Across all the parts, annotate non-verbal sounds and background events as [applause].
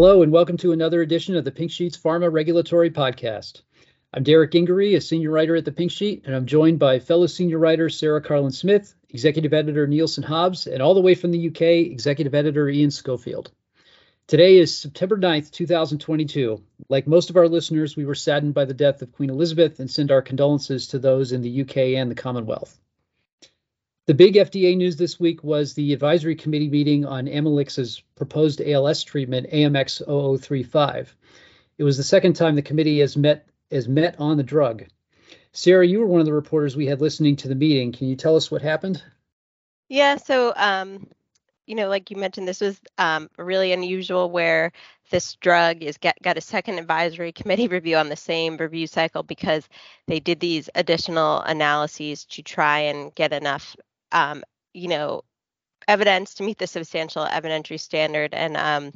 Hello, and welcome to another edition of the Pink Sheet's Pharma Regulatory Podcast. I'm Derek Gingery, a senior writer at the Pink Sheet, and I'm joined by fellow senior writer Sarah Carlin Smith, executive editor Nielsen Hobbs, and all the way from the UK, executive editor Ian Schofield. Today is September 9th, 2022. Like most of our listeners, we were saddened by the death of Queen Elizabeth and send our condolences to those in the UK and the Commonwealth. The big FDA news this week was the advisory committee meeting on Amylyx's proposed ALS treatment, AMX 0035. It was the second time the committee has met has met on the drug. Sarah, you were one of the reporters we had listening to the meeting. Can you tell us what happened? Yeah, so um, you know, like you mentioned, this was um, really unusual where this drug is get, got a second advisory committee [laughs] review on the same review cycle because they did these additional analyses to try and get enough um, you know, evidence to meet the substantial evidentiary standard. And um,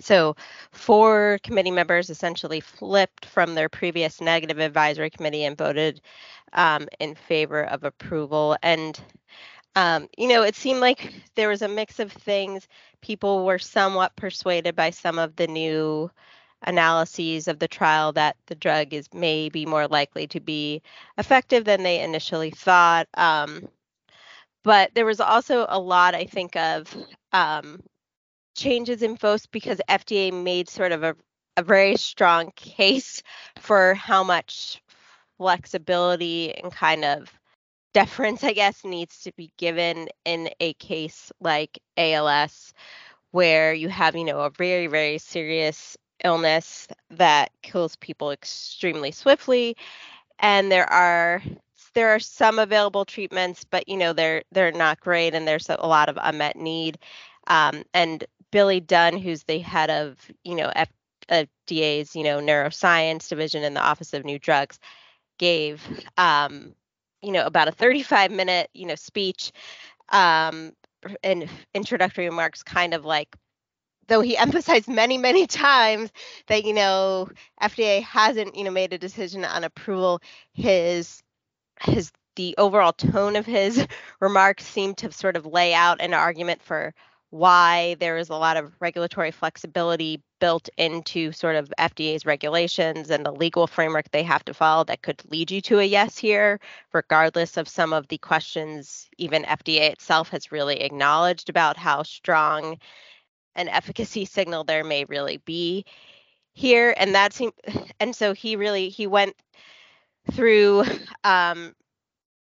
so four committee members essentially flipped from their previous negative advisory committee and voted um, in favor of approval. And, um, you know, it seemed like there was a mix of things. People were somewhat persuaded by some of the new analyses of the trial that the drug is maybe more likely to be effective than they initially thought. Um, but there was also a lot, I think, of um, changes in FOS because FDA made sort of a, a very strong [laughs] case for how much flexibility and kind of deference, I guess, needs to be given in a case like ALS, where you have, you know, a very, very serious illness that kills people extremely swiftly. And there are there are some available treatments, but you know they're they're not great, and there's a lot of unmet need. Um, and Billy Dunn, who's the head of you know FDA's you know neuroscience division in the Office of New Drugs, gave um, you know about a 35 minute you know speech um, and introductory remarks, kind of like though he [laughs] emphasized many many times that you know FDA hasn't you know made a decision on approval his his the overall tone of his [laughs] remarks seemed to sort of lay out an argument for why there is a lot of regulatory flexibility built into sort of FDA's regulations and the legal framework they have to follow that could lead you to a yes here, regardless of some of the questions even FDA itself has really acknowledged about how strong an efficacy signal there may really be here. And that seemed, [sighs] and so he really he went through um,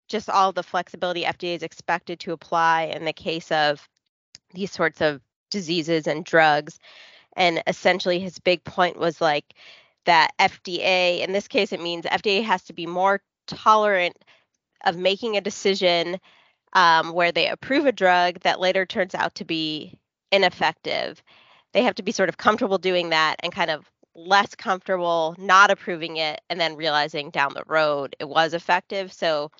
just all the flexibility FDA is expected to apply in the case of these sorts of diseases and drugs. And essentially, his big point was like that FDA, in this case, it means FDA has to be more tolerant of making a decision um, where they approve a drug that later turns out to be ineffective. They have to be sort of comfortable doing that and kind of less comfortable not approving it and then realizing down the road it was effective. So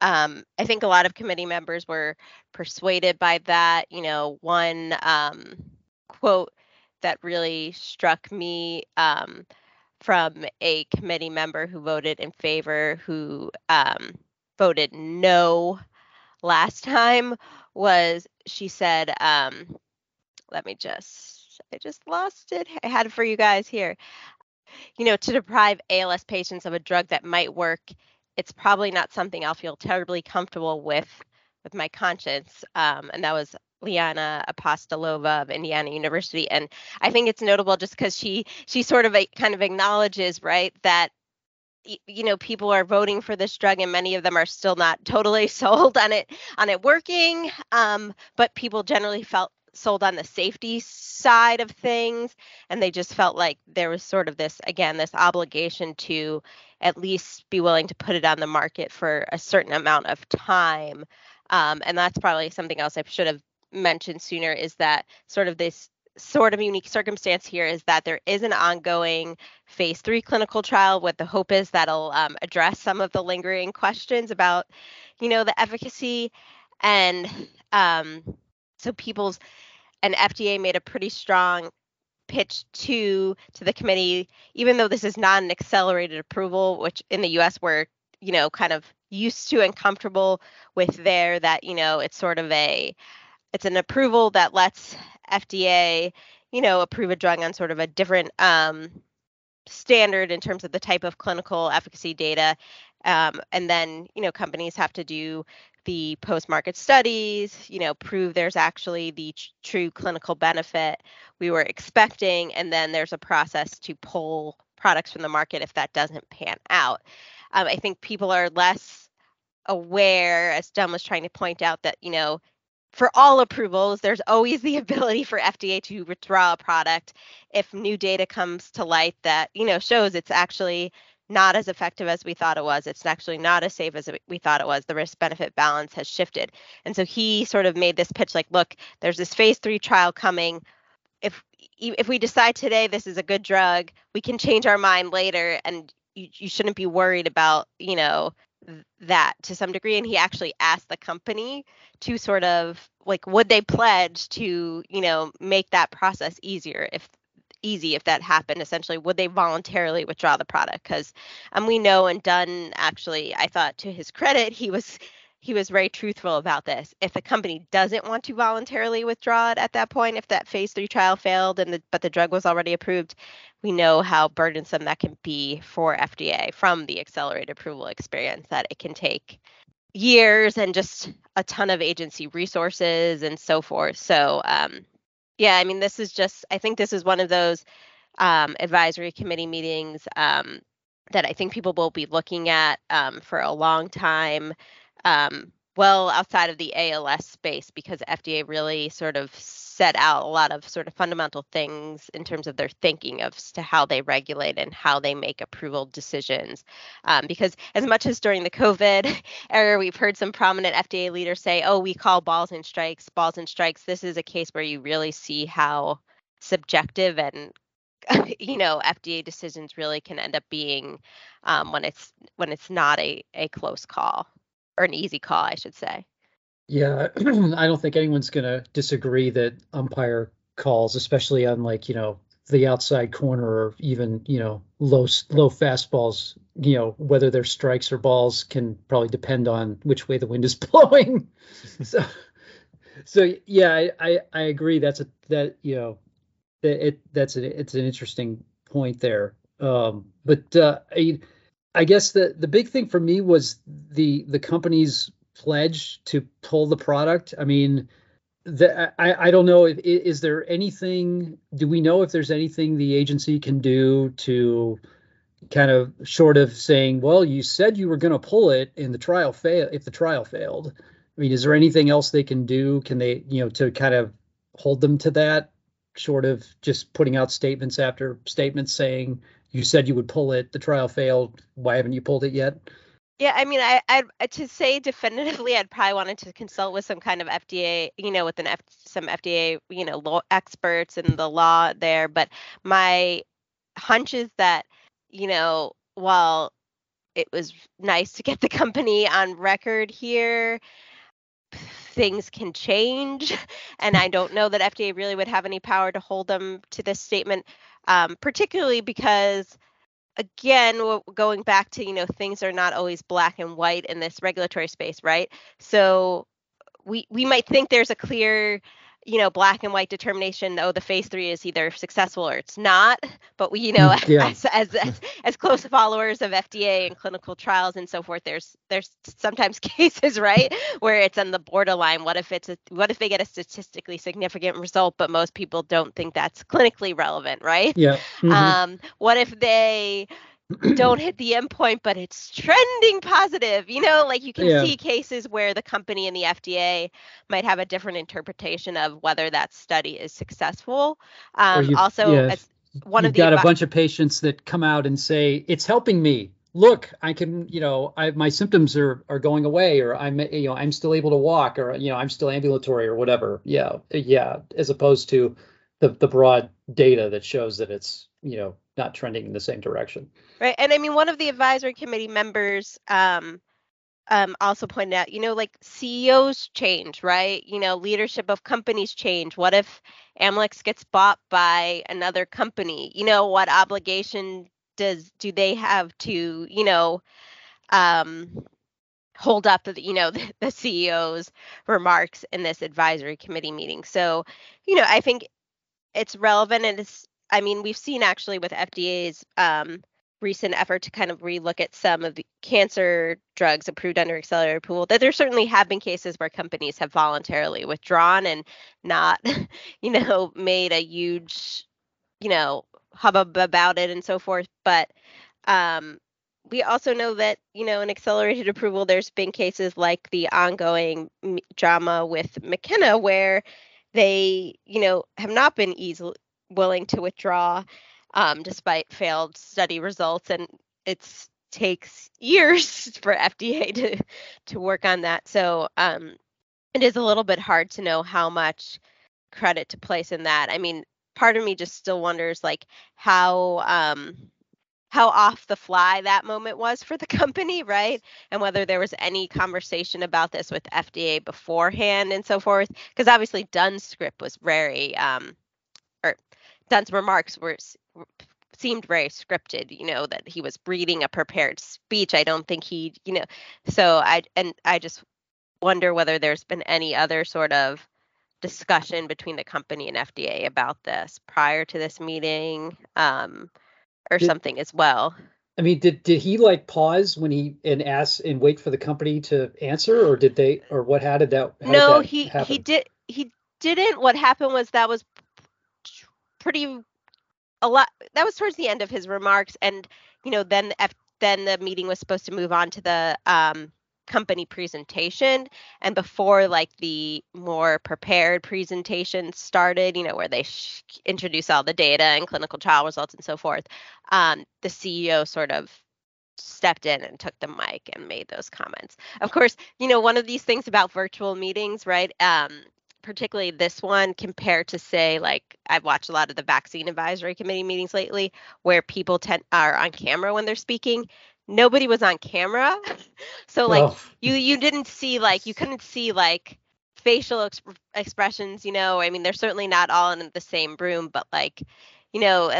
um, I think a lot of committee members were persuaded by that. You know, one um, quote that really struck me um, from a committee member who voted in favor, who um, voted no last [laughs] time, was she said, um, let me just I just lost it. I had it for you guys here. You know, to deprive ALS patients of a drug that might work, it's probably not something I'll feel terribly comfortable with with my conscience. Um, and that was Liana Apostolova of Indiana University. And I think it's notable just because she she sort of a, kind of acknowledges, right, that you know people are voting for this drug and many of them are still not totally [laughs] sold on it on it working um, but people generally felt sold on the safety side of things and they just felt like there was sort of this again this obligation to at least be willing to put it on the market for a certain amount of time. Um, and that's probably something else i should have mentioned sooner is that sort of this sort of unique circumstance here is that there is an ongoing phase three clinical trial what the hope is that'll um, address some of the lingering questions about you know the efficacy. And um, so people's and FDA made a pretty strong pitch to to the committee, even though this is not an accelerated approval, which in the U.S. we're you know kind of used to and comfortable with there. That you know it's sort of a it's an approval that lets FDA you know, approve a drug on sort of a different um, standard in terms of the type of clinical efficacy data. Um, and then, you know, companies have to do the post-market studies, you know, prove there's actually the true clinical benefit we were expecting, and then there's a process to pull products from the market if that doesn't pan out. Um, I think people are less aware, as Dunn was trying to point out, that you know, for all approvals, there's always the [laughs] ability for FDA to withdraw a product if new data comes to light that you know shows it's actually not as effective as we thought it was. It's actually not as safe as we thought it was. The risk benefit balance has shifted. And so he sort of made this pitch like, look, there's this phase three trial coming. If if we decide today this is a good drug, we can change our mind later and you, you shouldn't be worried about, you know, that to some degree and he actually asked the company to sort of like would they pledge to you know make that process easier if easy if that happened essentially would they voluntarily withdraw the product? Because um, we know and Dunn actually i thought to his credit he was he was very truthful about this. If a company doesn't want to voluntarily withdraw it at that point if that phase three trial failed and the, but the drug was already approved we know how burdensome that can be for fda from the accelerated approval experience that it can take years and just a ton of agency resources and so forth. So um, yeah, I mean, this is just, I think this is one of those um, advisory committee meetings um, that I think people will be looking at um, for a long time. Um, well outside of the ALS space because FDA really sort of set out a lot of sort of fundamental things in terms of their thinking of to how they regulate and how they make approval decisions. Um, because as much as during the COVID [laughs] era, we've heard some prominent FDA leaders say, "Oh, we call balls and strikes, balls and strikes." This is a case where you really see how subjective and [laughs] you know FDA decisions really can end up being um, when it's when it's not a a close call or an easy call, I should say. Yeah, [clears throat] I don't think anyone's going to disagree that umpire calls, especially on like you know the outside corner or even you know low low fastballs, you know whether they're strikes or balls can probably depend on which way the wind is [laughs] blowing. [laughs] so, so yeah, I, I, I agree. That's a that you know that it that's it's an interesting point there. Um, but uh, I I guess the the big thing for me was the the company's pledge to pull the product. I mean, the, I I don't know if is there anything. Do we know if there's anything the agency can do to kind of short of saying, well, you said you were going to pull it and the trial fail if the trial failed. I mean, is there anything else they can do? Can they, you know, to kind of hold them to that, short of just putting out statements after statements saying you said you would pull it. The trial failed. Why haven't you pulled it yet? Yeah, I mean, I, I to say definitively, I'd probably wanted to consult with some kind of FDA, you know, with an F, some FDA, you know, law experts in the law there. But my hunch is that, you know, while it was nice to get the company on record here, things can change, [laughs] and I don't know that FDA really would have any power to hold them to this statement um, particularly because again going back to you know things are not always black and white in this regulatory space right? So we we might think there's a clear you know black and white determination oh the phase three is either successful or it's not but we you know mm, [laughs] yeah. as, as, as as close followers of fda and clinical trials and so forth there's there's sometimes [laughs] cases right where it's on the borderline what if it's a what if they get a statistically significant result but most people don't think that's clinically relevant right yeah mm-hmm. um what if they don't [clears throat] hit the endpoint, but it's trending positive. You know, like you can yeah. see cases where the company and the FDA might have a different interpretation of whether that study is successful. Um, also, yeah, one of the You got a bunch of patients that come out and say it's helping me. Look, I can, you know, I, my symptoms are are going away, or I'm, you know, I'm still able to walk, or you know, I'm still ambulatory, or whatever. Yeah, yeah. As opposed to the the broad data that shows that it's, you know, not trending in the same direction. Right. And I mean, one of the advisory committee members um, um, also pointed out, you know, like CEOs change, right? You know, leadership of companies change. What if Amylyx gets bought by another company? You know, what obligation does do they have to, you know, um, hold up, the you know, [laughs] the, the CEO's remarks in this advisory committee meeting? So, you know, I think it's relevant and it's I mean, we've seen actually with FDA's um, recent effort to kind of relook at some of the cancer drugs approved under accelerated approval that there certainly have been cases where companies have voluntarily withdrawn and not, [laughs] you know, made a huge, you know, hubbub about it and so forth. But um, we also know that, you know, in accelerated approval, there's been cases like the ongoing drama with Makena where they, you know, have not been easily willing to withdraw um, despite failed study results, and it takes years [laughs] for FDA to to work on that. So um, it is a little bit hard to know how much credit to place in that. I mean, part of me just still wonders like how um, how off the fly that moment was for the [laughs] company, right? And whether there was any conversation about this with FDA beforehand and so forth. Because obviously Dunn's script was very, um, Dunn's remarks were seemed very scripted. You know that he was reading a prepared speech. I don't think he, you know, so I and I just wonder whether there's been any other sort of discussion between the company and FDA about this prior to this meeting. Um, or did, something as well. I mean, did did he like pause when he and ask and wait for the company to answer, or did they, or what? How did that? How no, did that he happen? he did he didn't. What happened was that was pretty a lot. That was towards the end of his remarks, and you know, then F, then the meeting was supposed to move on to the um company presentation and before like the more prepared presentation started you know where they sh- introduce all the data and clinical trial results and so forth um, the ceo sort of stepped in and took the mic and made those comments of course you know one of these things about virtual meetings right um, particularly this one compared to say like I've watched a lot of the vaccine advisory committee meetings lately where people tend are on camera when they're speaking. Nobody was on camera. [laughs] So like oh. you you didn't see like you couldn't see like facial ex- expressions you know? I mean they're certainly not all in the same room but like you know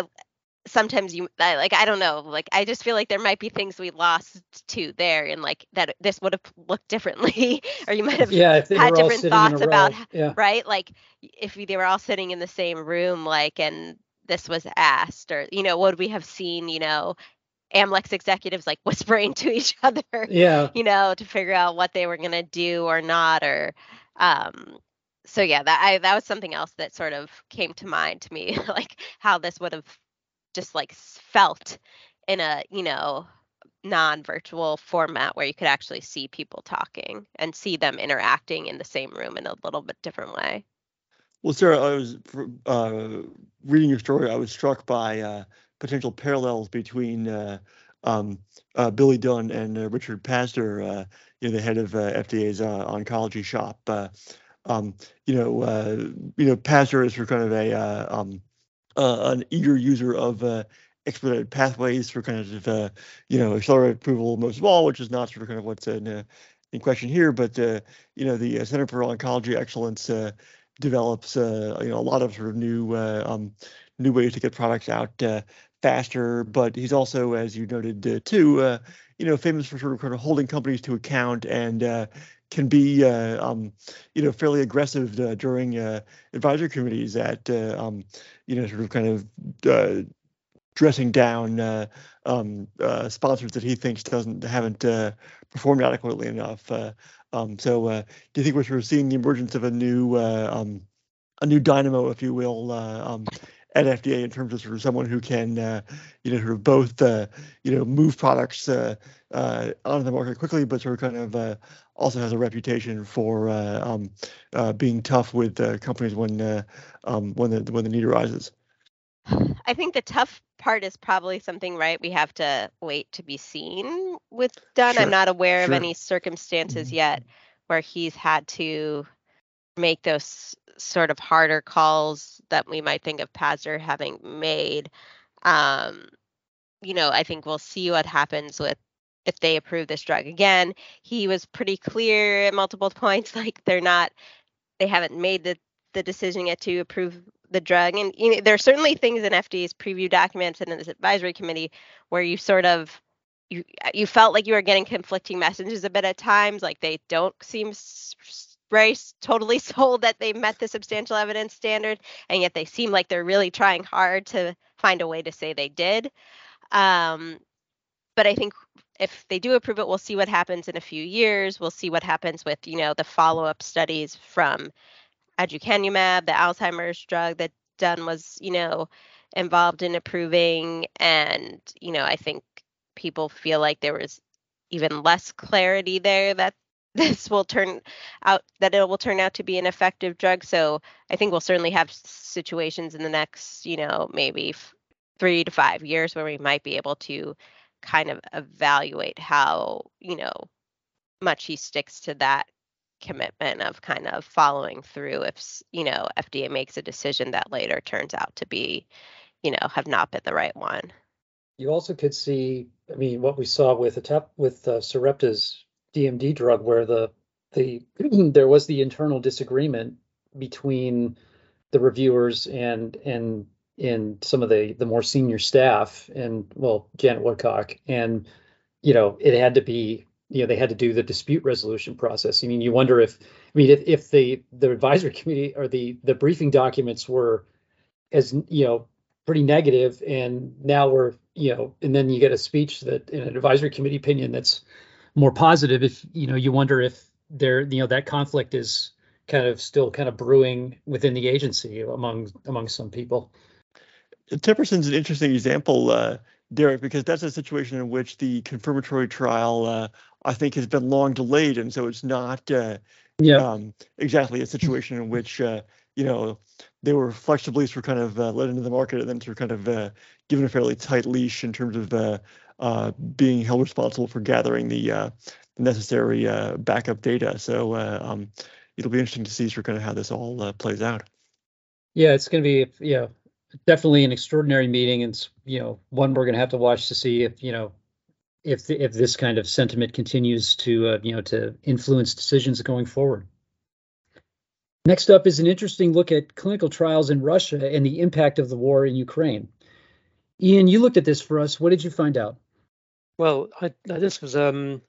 sometimes you I, like i don't know like i just feel like there might be things we lost to there and like that this would have looked differently [laughs] or you might have yeah, had different thoughts about yeah. right? Like if they were all sitting in the same room like and this was asked or you know would we have seen you know Amylyx executives like [laughs] whispering to each other, yeah, you know, to figure out what they were gonna do or not, or um, so yeah, that I that was something else that sort of came to mind to me, [laughs] like how this would have just like felt in a you know non-virtual format where you could actually see people talking and see them interacting in the same room in a little bit different way. Well, Sarah, I was uh, reading your story. I was struck by uh, potential parallels between uh, um, uh, Billy Dunn and uh, Richard Pazdur uh, you know, the head of FDA's oncology shop. Um, you know, you know, Pazdur is for kind of a um, an eager user of expedited pathways for kind of you know accelerated approval most of all, which is not sort of kind of what's in in question here. But you know, the Center for Oncology Excellence develops uh, you know a lot of sort of new uh, um, new ways to get products out uh, faster, but he's also, as you noted uh, too, uh, you know, famous for sort of kind of holding companies to account and uh, can be, uh, um, you know, fairly aggressive uh, during uh, advisory committees at, um, you know, sort of kind of dressing down um, sponsors that he thinks doesn't haven't performed adequately enough. Um, so, do you think we're sort of seeing the emergence of a new um, a new dynamo, if you will, um, at FDA in terms of sort of someone who can, uh, you know, sort of both, uh, you know, move products uh, uh onto the market quickly, but sort of kind of uh, also has a reputation for uh, um, being tough with companies when um, when the when the need arises. I think the tough part is probably something right we have to wait to be seen with Dunn. Sure. I'm not aware sure. of any circumstances mm-hmm. yet where he's had to make those sort of harder calls that we might think of Pazdur having made. Um, you know, I think we'll see what happens with if they approve this drug again. He was pretty clear at multiple [laughs] points, like they're not, they haven't made the the decision yet to approve the drug. And you know, there are certainly things in FDA's preview documents and in this advisory committee where you sort of you you felt like you were getting conflicting messages a bit at times. Like they don't seem very totally [laughs] sold that they met the substantial evidence standard, and yet they seem like they're really trying hard to find a way to say they did. Um, but I think if they do approve it, we'll see what happens in a few years. We'll see what happens with, you know, the follow-up studies from aducanumab, the Alzheimer's drug that Dunn was, you know, involved in approving. And, you know, I think people feel like there was even less clarity there that [laughs] this will turn out that it will turn out to be an effective drug. So I think we'll certainly have situations in the next, you know, maybe three to five years where we might be able to kind of evaluate how, you know, much he sticks to that commitment of kind of following through if, you know, FDA makes a decision that later turns out to be, you know, have not been the right one. You also could see, I mean, what we saw with a tap with uh, Sarepta's DMD drug, where the the [clears throat] there was the internal disagreement between the reviewers and and and some of the the more senior staff and well Janet Woodcock and you know it had to be you know they had to do the dispute resolution process. I mean you wonder if I mean if, if the the advisory committee or the the briefing documents were as you know pretty negative and now we're you know and then you get a speech that in an advisory committee opinion that's more positive if you know you wonder if there you know that conflict is kind of still kind of brewing within the agency among among some people. Eteplirsen's an interesting example, uh, Derek, because that's a situation in which the confirmatory trial, uh, I think, has been long delayed, and so it's not uh, yeah. um, exactly a situation in which uh, you know they were flexibly sort of kind of uh, let into the market and then sort of kind of uh, given a fairly tight leash in terms of uh, being held responsible for gathering the, uh, necessary uh, backup data. So uh, um, it'll be interesting to see sort of how this all uh, plays out. Yeah, it's going to be yeah definitely an extraordinary meeting, and you know one we're going to have to watch to see if you know if the, if this kind of sentiment continues to you know to influence decisions going forward. Next up is an interesting look at clinical trials in Russia and the impact of the war in Ukraine. Ian, you looked at this for us. What did you find out? Well, I, this was um,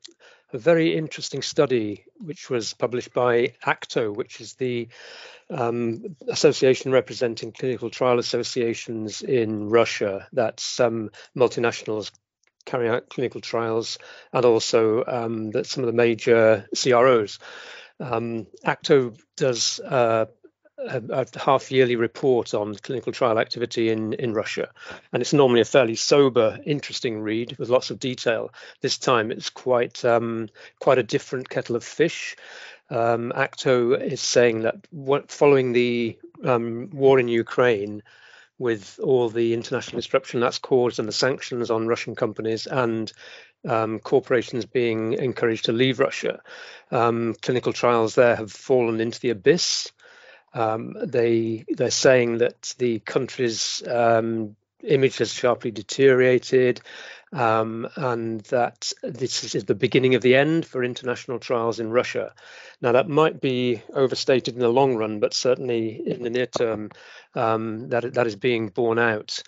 a very interesting study which was published by ACTO, which is the um, association representing clinical trial associations in Russia. That's um, multinationals carrying out clinical trials and also um, that some of the major CROs. Um, ACTO does uh, a, a, half yearly report on clinical trial activity in, in Russia. And it's normally a fairly sober, interesting read with lots of detail. This time it's quite um, quite a different kettle of fish. Um, ACTO is saying that what, following the um, war in Ukraine, with all the international disruption that's caused and the sanctions on Russian companies and um, corporations being encouraged to leave Russia, um, clinical trials there have fallen into the abyss. Um, they they're saying that the country's um, image has sharply deteriorated, um, and that this is the beginning of the end for international trials in Russia. Now that might be overstated in the long run, but certainly in the near term, um, that that is being borne out.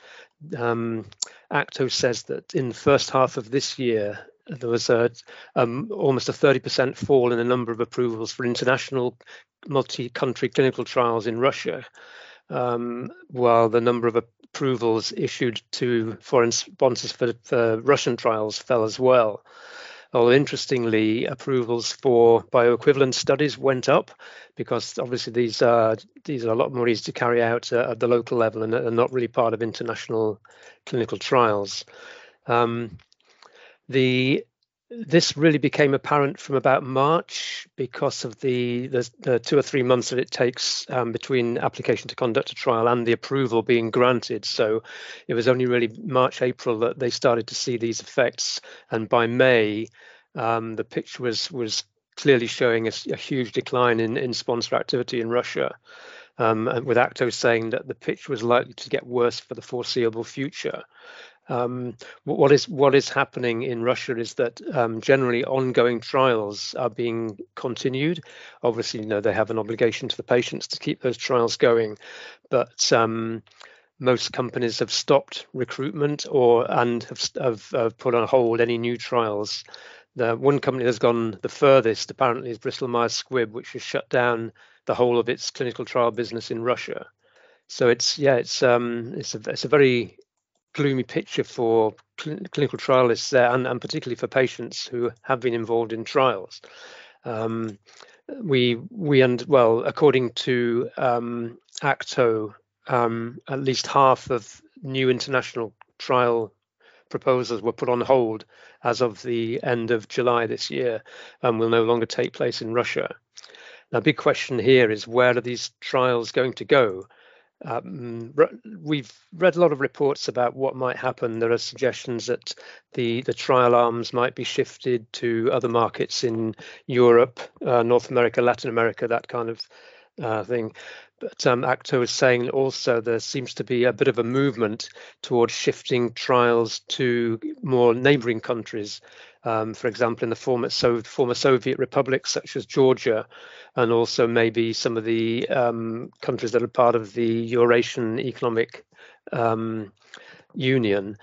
Um, Acto says that in the first half of this year, there was a, um, almost a 30% fall in the number of approvals for international multi-country clinical trials in Russia, um, while the number of approvals issued to foreign sponsors for, for Russian trials fell as well. Although interestingly, approvals for bioequivalent studies went up because obviously these are these are a lot more easy to carry out uh, at the local level and are not really part of international clinical trials. Um, the this really became apparent from about March because of the, the, the two or three months that it takes um, between application to conduct a trial and the approval being granted. So it was only really March, April that they started to see these effects, and by May, um, the picture was was clearly showing a, a huge decline in, in sponsor activity in Russia. Um, with Acto saying that the picture was likely to get worse for the foreseeable future. Um, what is what is happening in Russia is that um, generally ongoing trials are being continued. Obviously, you know they have an obligation to the patients to keep those trials going, but um, most companies have stopped recruitment or and have, have, have, put on hold any new trials. The one company that's gone the furthest apparently is Bristol Myers Squibb, which has shut down the whole of its clinical trial business in Russia. So it's yeah, it's um, it's a it's a very gloomy picture for cl- clinical trialists there, and, and particularly for patients who have been involved in trials. Um, we we and well, according to um, ACTO, um, at least half of new international trial proposals were put on hold as of the end of July this year and will no longer take place in Russia. Now, big question here is where are these trials going to go? Um, we've read a lot of reports about what might happen. There are suggestions that the the trial arms might be shifted to other markets in Europe, uh, North America, Latin America, that kind of uh, thing. But um, ACTO is saying also there seems to be a bit of a movement towards shifting trials to more neighboring countries. Um, for example, in the former, so, former Soviet republics such as Georgia, and also maybe some of the um, countries that are part of the Eurasian Economic um, Union.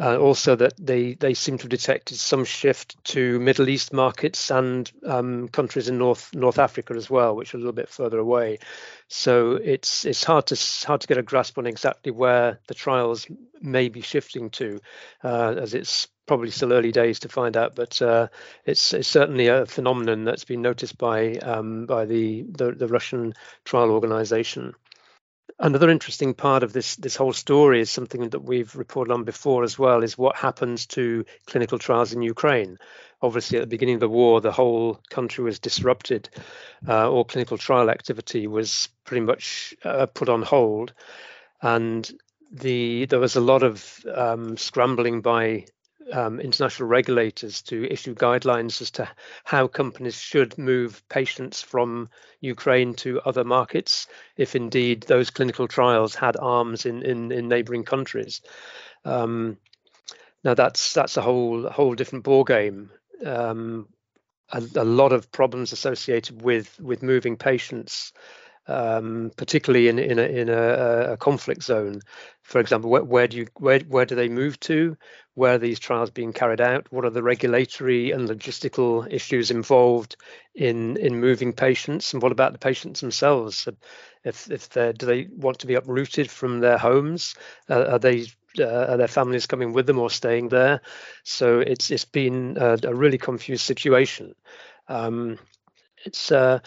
Uh, also, that they they seem to have detected some shift to Middle East markets and um, countries in North North Africa as well, which are a little bit further away. So it's it's hard to hard to get a grasp on exactly where the trials may be shifting to, uh, as it's probably still early days to find out. But uh, it's it's certainly a phenomenon that's been noticed by um, by the, the the Russian trial organization. Another interesting part of this this whole story is something that we've reported on before as well is what happens to clinical trials in Ukraine. Obviously, at the beginning of the war, the whole country was disrupted. Uh, all clinical trial activity was pretty much uh, put on hold, and the there was a lot of um, scrambling by um, international regulators to issue guidelines as to how companies should move patients from Ukraine to other markets, if indeed those clinical trials had arms in in, in neighbouring countries. Um, now that's that's a whole whole different ballgame. Um, a, a, lot of problems associated with with moving patients um, particularly in in a, in a, a conflict zone. For example, where, where, do you where where do they move to? Where are these trials being carried out? What are the regulatory and logistical issues involved in in moving patients? And what about the patients themselves? If if they do they want to be uprooted from their homes? Uh, are they uh, are their families coming with them or staying there? So it's it's been a, a really confused situation. Um, it's uh,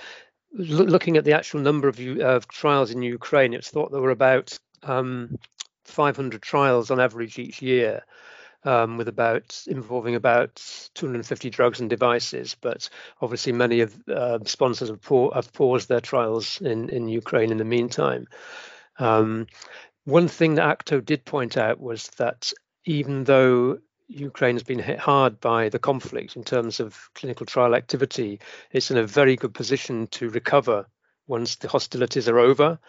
looking at the actual number of, of trials in Ukraine, it's thought there were about um, 500 trials on average each year, um, with about involving about 250 drugs and devices. But obviously, many of uh, sponsors have, have, paused their trials in, in Ukraine in the meantime. Um, one thing that ACTO did point out was that even though Ukraine has been hit hard by the conflict in terms of clinical trial activity. It's in a very good position to recover once the hostilities are over,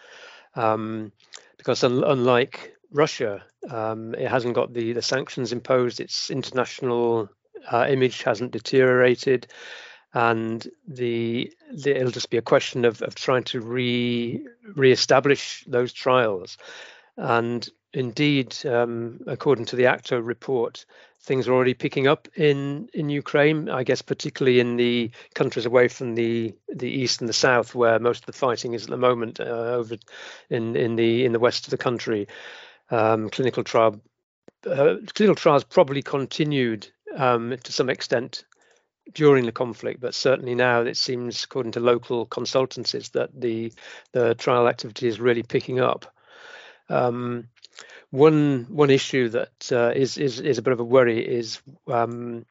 um, because un- unlike Russia, um, it hasn't got the, the sanctions imposed. Its international uh, image hasn't deteriorated, and the, the, it'll just be a question of, of trying to re re-establish those trials. And indeed, um, according to the ACTO report, things are already picking up in in Ukraine. I guess particularly in the countries away from the the east and the south, where most of the fighting is at the moment. Uh, over in in the in the west of the country, um, clinical trial uh, clinical trials probably continued um, to some extent during the conflict, but certainly now it seems, according to local consultancies, that the the trial activity is really picking up. Um, one one issue that uh, is is is a bit of a worry is um,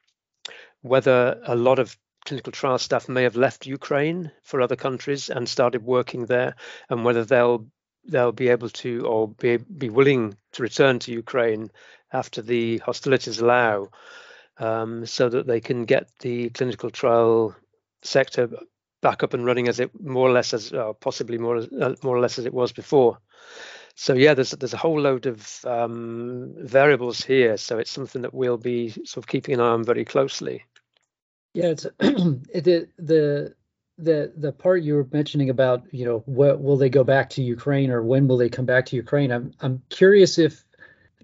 whether a lot of clinical trial staff may have left Ukraine for other countries and started working there, and whether they'll they'll be able to or be be willing to return to Ukraine after the hostilities allow, um, so that they can get the clinical trial sector back up and running as it more or less as uh, possibly more uh, more or less as it was before so yeah, there's there's a whole load of um, variables here. So it's something that we'll be sort of keeping an eye on very closely. Yeah, it's [clears throat] the the the the part you were mentioning about you know what will they go back to Ukraine or when will they come back to Ukraine? I'm I'm curious if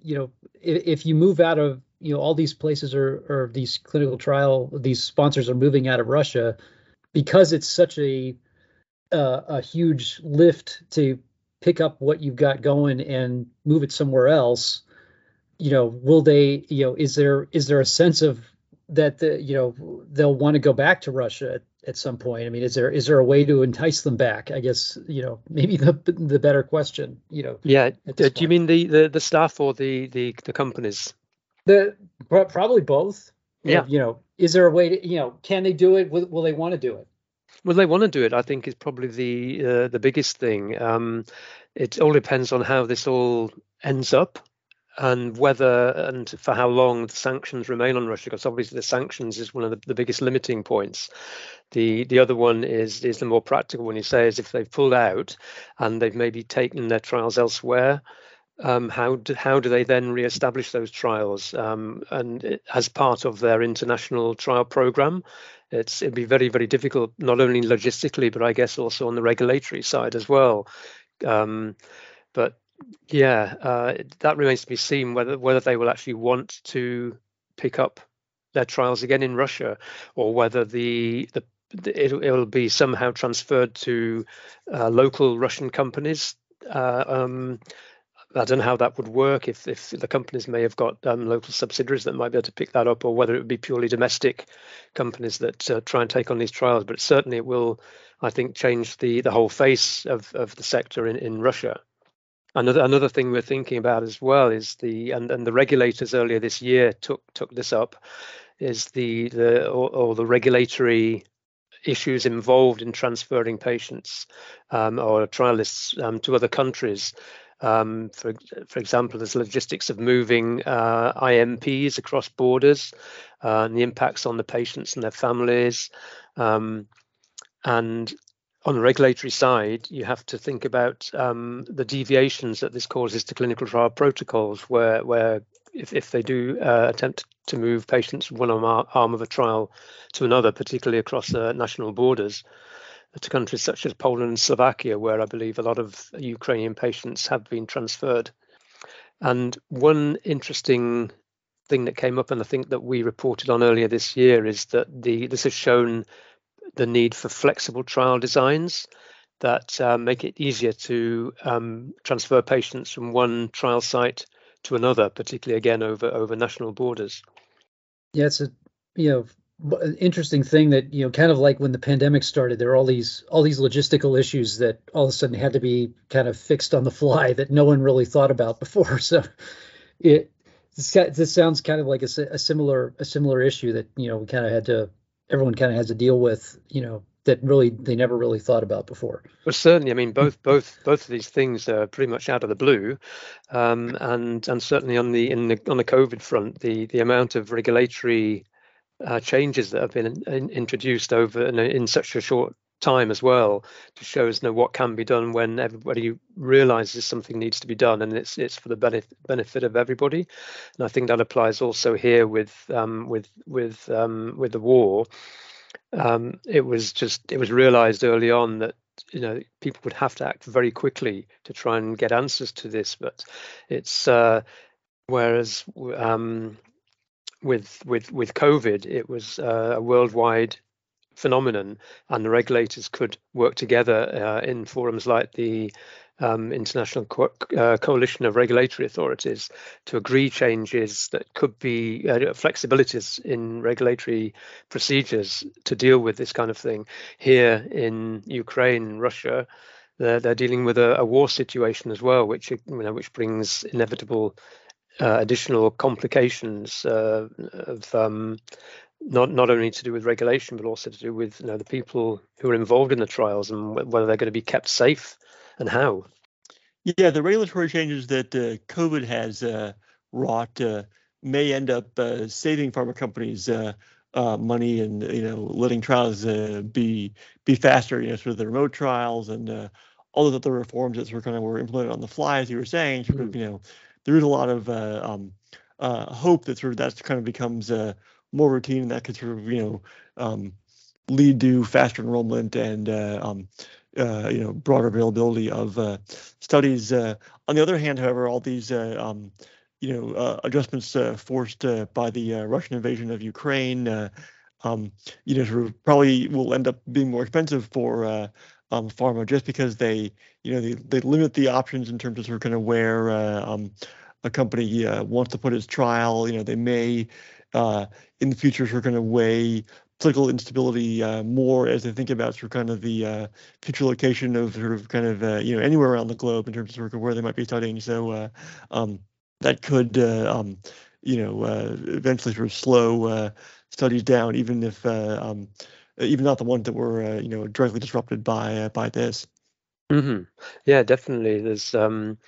you know if, if you move out of you know all these places are or these clinical trial these sponsors are moving out of Russia because it's such a uh, a huge lift to pick up what you've got going and move it somewhere else you know will they you know is there is there a sense of that the you know they'll want to go back to Russia at, at some point. I mean, is there is there a way to entice them back? I guess you know [laughs] maybe the the better question. You know. Yeah. Do point. you mean the, the the staff or the the the companies? The probably both. Yeah. You know, is there a way to you know can they do it? Will, will they want to do it? Well, they want to do it. I think is probably the uh, the biggest thing. Um, it all depends on how this all ends up and whether and for how long the sanctions remain on Russia, because obviously the sanctions is one of the, the, biggest limiting points. The the other one is is the more practical one. You say is if they've pulled out and they've maybe taken their trials elsewhere, um, how do, how do they then re-establish those trials um, and as part of their international trial program? It's it'd be very very difficult, not only logistically but I guess also on the regulatory side as well. Um, but yeah, uh, that remains to be seen whether whether they will actually want to pick up their trials again in Russia, or whether the the it, will be somehow transferred to uh, local Russian companies. Uh, um, I don't know how that would work if if the companies may have got um, local subsidiaries that might be able to pick that up, or whether it would be purely domestic companies that uh, try and take on these trials. But certainly, it will, I think, change the the whole face of of the sector in in Russia. Another another thing we're thinking about as well is the and, and the regulators earlier this year took took this up is the the or, the regulatory issues involved in transferring patients um, or trialists um, to other countries. Um, for for example, there's logistics of moving uh, IMPs across borders uh, and the impacts on the patients and their families. Um, and on the regulatory side, you have to think about um, the deviations that this causes to clinical trial protocols, where where if, if they do uh, attempt to move patients from one arm of a trial to another, particularly across uh, national borders, to countries such as Poland and Slovakia, where I believe a lot of Ukrainian patients have been transferred. And one interesting thing that came up, and I think that we reported on earlier this year, is that the this has shown the need for flexible trial designs that uh, make it easier to um, transfer patients from one trial site to another, particularly again over over national borders. Yeah, it's a you know interesting thing that you know kind of like when the pandemic started, there are all these all these logistical issues that all of a sudden had to be kind of fixed on the fly that no one really thought about [laughs] before. So it this, sounds kind of like a, a similar a similar issue that you know we kind of had to everyone kind of has to deal with, you know, that really they never really thought about before. Well, certainly, I mean, both both both of these things are pretty much out of the blue, um, and and certainly on the in the on the COVID front, the the amount of regulatory uh, changes that have been in, introduced over in, in, such a short time as well to show us know what can be done when everybody realizes something needs to be done and it's it's for the benefit benefit of everybody. And i think that applies also here with um, with with um, with the war. Um, it was just it was realized early on that you know people would have to act very quickly to try and get answers to this but it's uh, whereas um, with with with covid it was uh, a worldwide phenomenon, and the regulators could work together uh, in forums like the um, International Co- uh, Coalition of Regulatory Authorities to agree changes that could be uh, flexibilities in regulatory procedures to deal with this kind of thing. Here in Ukraine, Russia, they're, they're dealing with a, a, war situation as well, which you know, which brings inevitable uh, additional complications uh, of um, not not only to do with regulation, but also to do with you know the people who are involved in the trials and whether they're going to be kept safe and how. Yeah, the regulatory changes that uh, COVID has uh, wrought uh, may end up uh, saving pharma companies uh, uh, money and you know letting trials be be faster. You know, sort of the remote trials and all of the other reforms that sort of kind of were implemented on the fly, as you were saying. Sort of, mm-hmm. you know, there is a lot of um, hope that sort of that kind of becomes more routine and that could sort of you know um, lead to faster enrollment and uh, um, uh, you know broader availability of uh, studies. Uh, on the other hand, however, all these uh, um, you know uh, adjustments uh, forced uh, by the uh, Russian invasion of Ukraine, uh, um, you know, sort of probably will end up being more expensive for uh, um, pharma just because they, you know, they, they limit the options in terms of sort of kind of where um, a company wants to put its trial. You know, they may in the future sort of kind of weigh political instability uh, more as they think about sort of kind of the uh, future location of sort of kind of uh, you know anywhere around the globe in terms of sort of where they might be studying. So um, that could um, you know eventually sort of slow studies down, even if um, even not the ones that were you know directly disrupted by by this. Mm-hmm. Yeah, definitely. There's um,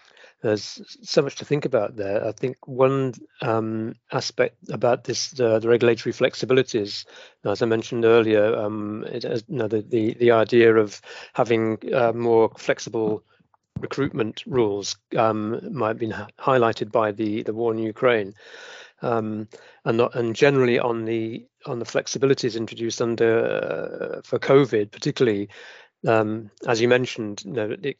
there's so much to think about there. I think one um, aspect about this, uh, the regulatory flexibilities, as I mentioned earlier, um, it has, you know, the, the, the idea of having uh, more flexible recruitment rules um, might have been highlighted by the, the war in Ukraine. Um, and not, and generally on the on the flexibilities introduced under uh, for COVID, particularly um, as you mentioned, you know, it,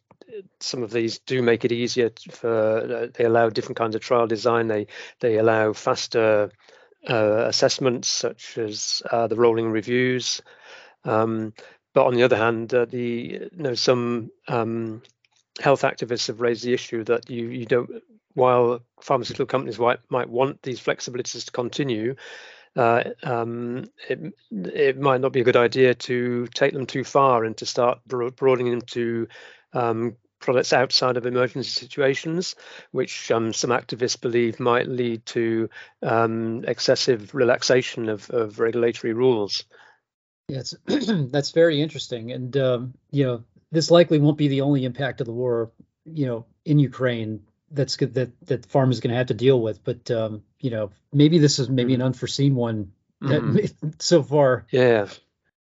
some of these do make it easier for. Uh, they allow different kinds of trial design. They they allow faster uh, assessments, such as uh, the rolling reviews. Um, but on the other hand, uh, the you know some um, health activists have raised the issue that you you don't while pharmaceutical companies might, might want these flexibilities to continue, uh, um, it, it might not be a good idea to take them too far and to start broadening them to um, products outside of emergency situations, which um, some activists believe might lead to um, excessive relaxation of, of regulatory rules. Yes, [clears throat] that's very interesting, and um, you know this likely won't be the only impact of the war, you know, in Ukraine that's good that that farm is going to have to deal with. But um, you know, maybe this is maybe an mm-hmm. unforeseen one mm-hmm. [laughs] so far. Yeah.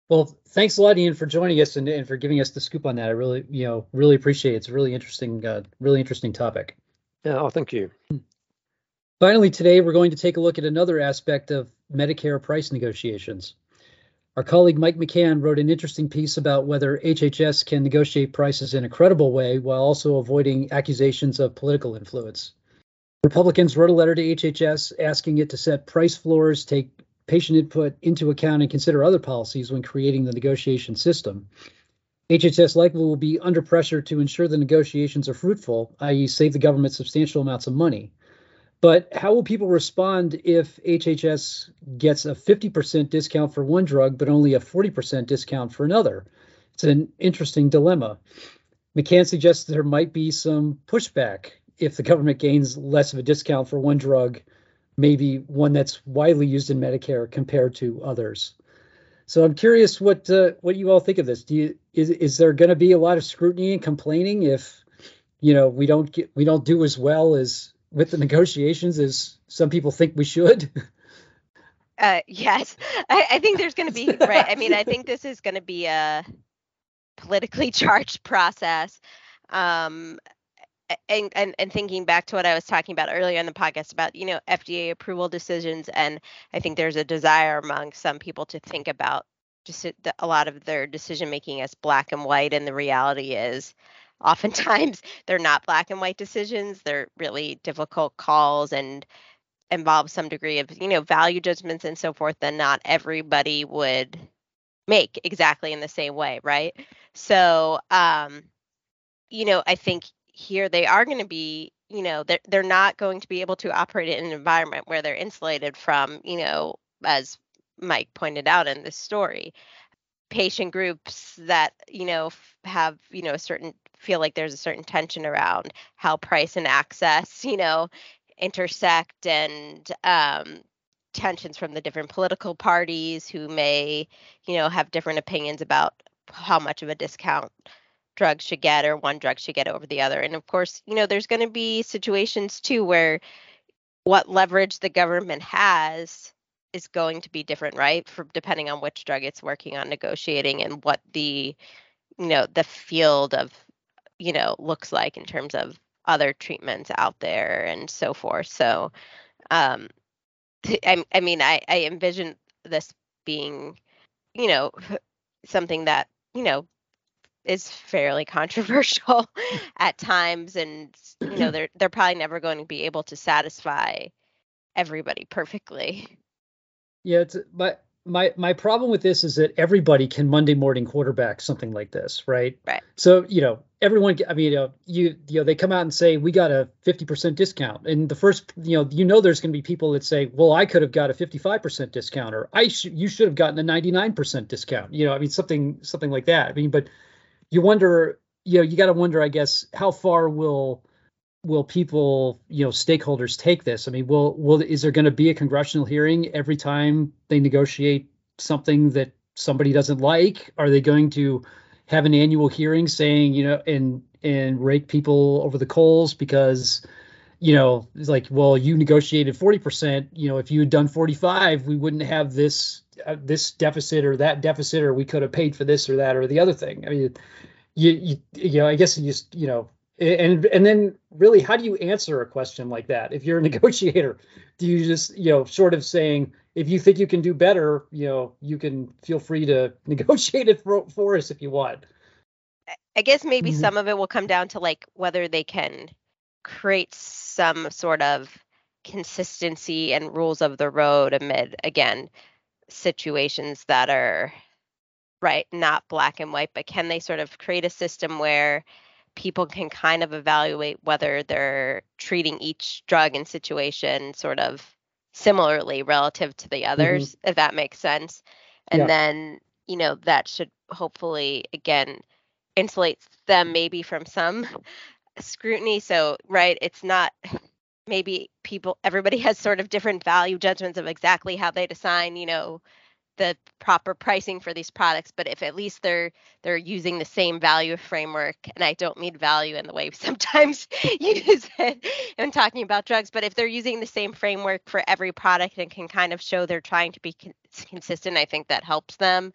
Well, thanks a lot, Ian, for joining us and, and for giving us the scoop on that. I really, you know, really appreciate it. It's a really interesting, uh, really interesting topic. Yeah. Oh, thank you. Finally, today we're going to take a look at another aspect of Medicare price negotiations. Our colleague Mike McCaughan wrote an interesting piece about whether HHS can negotiate prices in a credible way while also avoiding accusations of political influence. Republicans wrote a letter to HHS asking it to set price floors, take patient input into account, and consider other policies when creating the negotiation system. HHS likely will be under pressure to ensure the negotiations are fruitful, i.e., save the government substantial amounts of money. But how will people respond if HHS gets a 50% discount for one drug, but only a 40% discount for another? It's an interesting dilemma. McCaughan suggests there might be some pushback if the government gains less of a discount for one drug, maybe one that's widely used in Medicare compared to others. So I'm curious what uh, what you all think of this. Do you is is there going to be a lot of scrutiny and complaining if you know we don't get we don't do as well as with the negotiations as some people think we should? [laughs] Uh, yes, I, I think there's going to be right. I mean, I think this is going to be a politically [laughs] charged process. Um, and, and and thinking back to what I was talking about earlier in the podcast about you know FDA approval decisions, and I think there's a desire among some people to think about just a lot of their decision making as black and white, and the reality is oftentimes [laughs] they're not black and white decisions they're really difficult calls and involve some degree of you know value judgments and so forth that not everybody would make exactly in the same way right? So um you know i think here they are going to be you know they're, they're not going to be able to operate in an environment where they're insulated from you know as mike pointed out in this story patient groups that you know have you know a certain feel like there's a certain tension around how price and access, you know, intersect and um, tensions from the different political parties who may, you know, have different opinions about how much of a discount drugs should get or one drug should get over the other. And of course, you know, there's going to be situations too where what leverage the government has is going to be different, right? For depending on which drug it's working on negotiating and what the you know the field of you know looks like in terms of other treatments out there and so forth so um [laughs] I, I mean I, I envision this being you know [laughs] something that you know is fairly [laughs] controversial at times and you know [clears throat] they're they're probably never going to be able to satisfy everybody perfectly yeah it's but my my problem with this is that everybody can Monday morning quarterback something like this, right? Right. So you know everyone. I mean, you know, you you know they come out and say we got a fifty percent discount, and the first you know you know there's going to be people that say, well, I could have got a fifty five percent discount, or I you should have gotten a ninety nine percent discount. You know, I mean something something like that. I mean, but you wonder, you know, you got to wonder, I guess, how far will will people, you know, stakeholders take this? I mean, will will is there going to be a congressional hearing every time they negotiate something that somebody doesn't like? Are they going to have an annual hearing saying, you know, and and rake people over the coals because you know, it's like, well, you negotiated 40%, you know, if you had done 45, we wouldn't have this uh, this deficit or that deficit or we could have paid for this or that or the other thing. I mean, you you, you know, I guess you just, you know, and and then really how do you answer a question like that if you're a [laughs] negotiator do you just you know sort of saying if you think you can do better you know you can feel free to [laughs] negotiate it for, for us if you want i guess maybe mm-hmm. some of it will come down to like whether they can create some sort of consistency and rules of the road amid again situations that are right not black and white but can they sort of create a system where people can kind of evaluate whether they're treating each drug and situation sort of similarly relative to the mm-hmm. others, mm-hmm. if that makes sense. And yeah. then, you know, that should hopefully, again, insulate them maybe from some [laughs] scrutiny. So, right, it's not maybe people, everybody [laughs] has sort of different value judgments of exactly how they design, you know, the proper pricing for these products but if at least they're they're using the same value framework and i don't mean value in the way we [laughs] sometimes use it in talking about drugs but if they're using the same framework for every product and can kind of show they're trying to be con- consistent i think that helps them.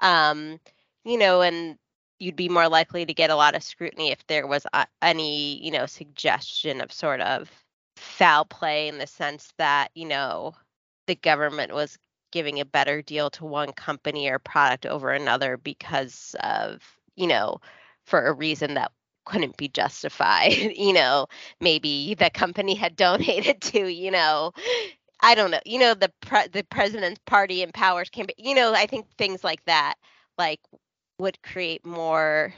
Um, you know and you'd be more likely to get a lot of scrutiny if there was a, any you know suggestion of sort of foul play in the sense that you know the government was giving a better deal to one company or product over another because of, you know, for a reason that couldn't be justified. [laughs] you know, maybe the company had [laughs] donated to, you know, I don't know, you know, the pre- the president's party and powers campaign. You know, I think things like that like would create more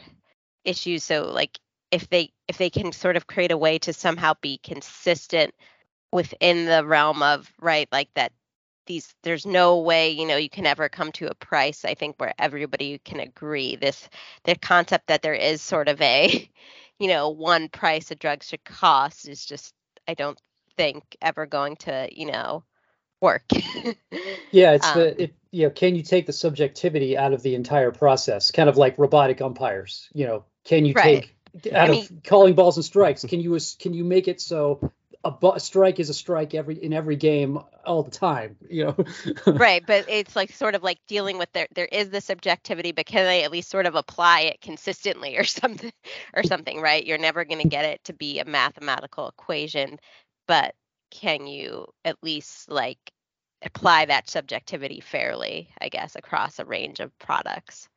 issues. So like if they if they can sort of create a way to somehow be consistent within the realm of right like that these there's no way you know you can ever come to a price i think where everybody can agree. This the concept that there is sort of a [laughs] you know one price a drug should cost is just i don't think ever going to you know work. [laughs] Yeah it's um, the it, you know can you take the subjectivity out of the entire process? Kind of like robotic umpires you know can you right. take out I mean, of calling balls and strikes [laughs] can you can you make it so a, a strike is a strike every in every game all the time you know? [laughs] Right but it's like sort of like dealing with there there is this subjectivity but can they at least sort of apply it consistently or [laughs] something or something right? You're never going to get it to be a mathematical equation but can you at least like apply that subjectivity fairly i guess across a range of products?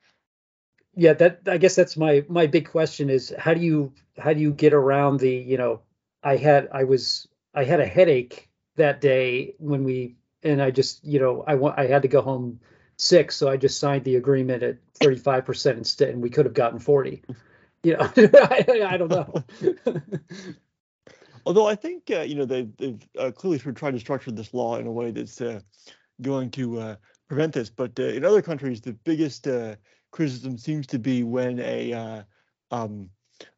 Yeah that i guess that's my my big question is how do you how do you get around the you know I had I was I had a headache that day when we and I just you know I want I had to go home sick, so I just signed the agreement at 35 percent instead, and we could have gotten 40. [laughs] You know, [laughs] I, I, don't know. [laughs] Although I think uh, you know they've, they've uh, clearly tried to structure this law in a way that's uh, going to uh, prevent this. But uh, in other countries, the biggest uh, criticism seems to be when a um,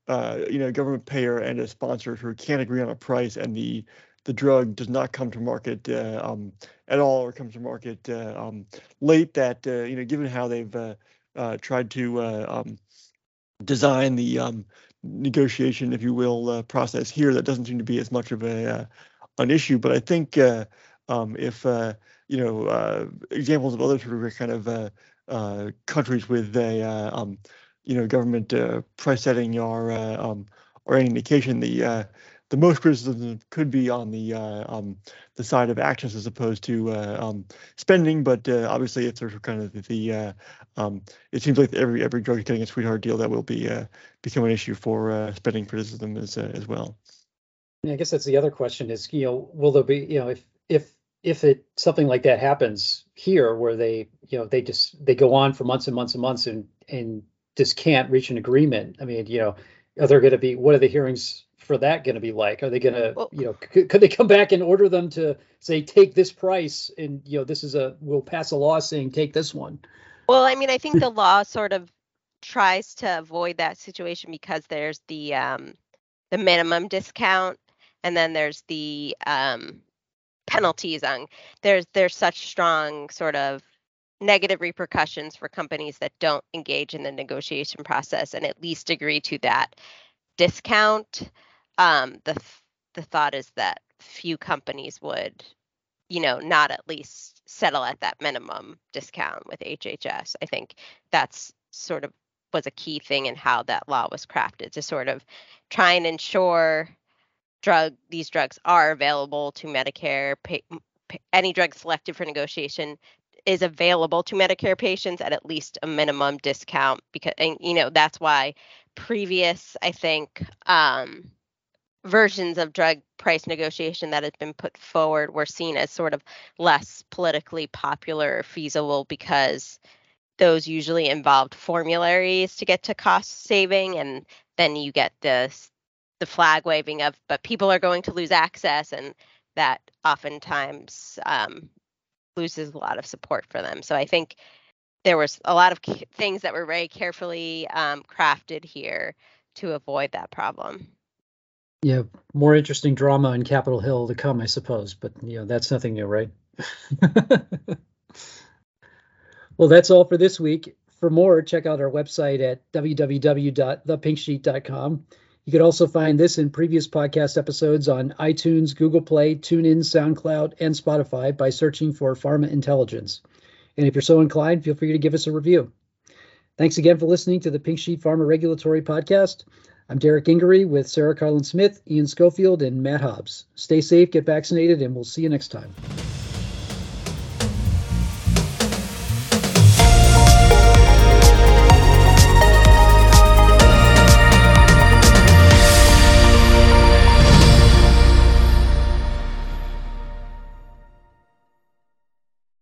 uh, you know, government payer and a sponsor who can't agree on a price, and the the drug does not come to market uh, um, at all, or comes to market uh, um, late. That uh, you know, given how they've uh, uh, tried to um, design the um, negotiation, if you will, process here, that doesn't seem to be as much of a an issue. But I think um, if you know examples of other sort of kind of countries with a um, you know government uh, price setting or uh, um, or any indication the uh, the most criticism could be on the uh, um, the side of actions as opposed to uh, um, spending. But uh, obviously, if there's kind of the, um, it seems like every every drug is getting a sweetheart deal that will be become an issue for spending criticism as as well. Yeah, I guess that's the other question is you know will there be you know if if if it something like that happens here where they you know they just they go on for months and months and months and and just can't reach an agreement. I mean you know are there going to be what are the hearings for that going to be like? Are they going to well, you know could, could they come back and order them to say take this price and you know this is a we'll pass a law saying take this one. Well i mean i think the law sort of tries to avoid that situation because there's the um the minimum discount and then there's the um penalties on there's there's such strong sort of negative repercussions for companies that don't engage in the negotiation process and at least agree to that discount um, the the thought is that few companies would you know not at least settle at that minimum discount with HHS i think that's sort of was a key thing in how that law was crafted to sort of try and ensure drug these drugs are available to Medicare. Pay, any drug selected for negotiation is available to Medicare patients at at least a minimum discount because and you know that's why previous I think um, versions of drug price negotiation that has been put forward were seen as sort of less politically popular or feasible because those usually involved formularies to get to cost saving and then you get this the flag waving of but people are going to lose access and that oftentimes um, loses a lot of support for them. So i think there was a lot of things that were very carefully um, crafted here to avoid that problem. Yeah more interesting drama in capitol hill to come i suppose but you know that's nothing new right? [laughs] Well that's all for this week. For more check out our website at www.thepinksheet.com you could also find this in previous podcast episodes on iTunes, Google Play, TuneIn, SoundCloud, and Spotify by searching for Pharma Intelligence. And if you're so inclined, feel free to give us a review. Thanks again for listening to the Pink Sheet Pharma Regulatory Podcast. I'm Derek Gingery with Sarah Karlin Smith, Ian Schofield, and Matt Hobbs. Stay safe, get vaccinated, and we'll see you next time.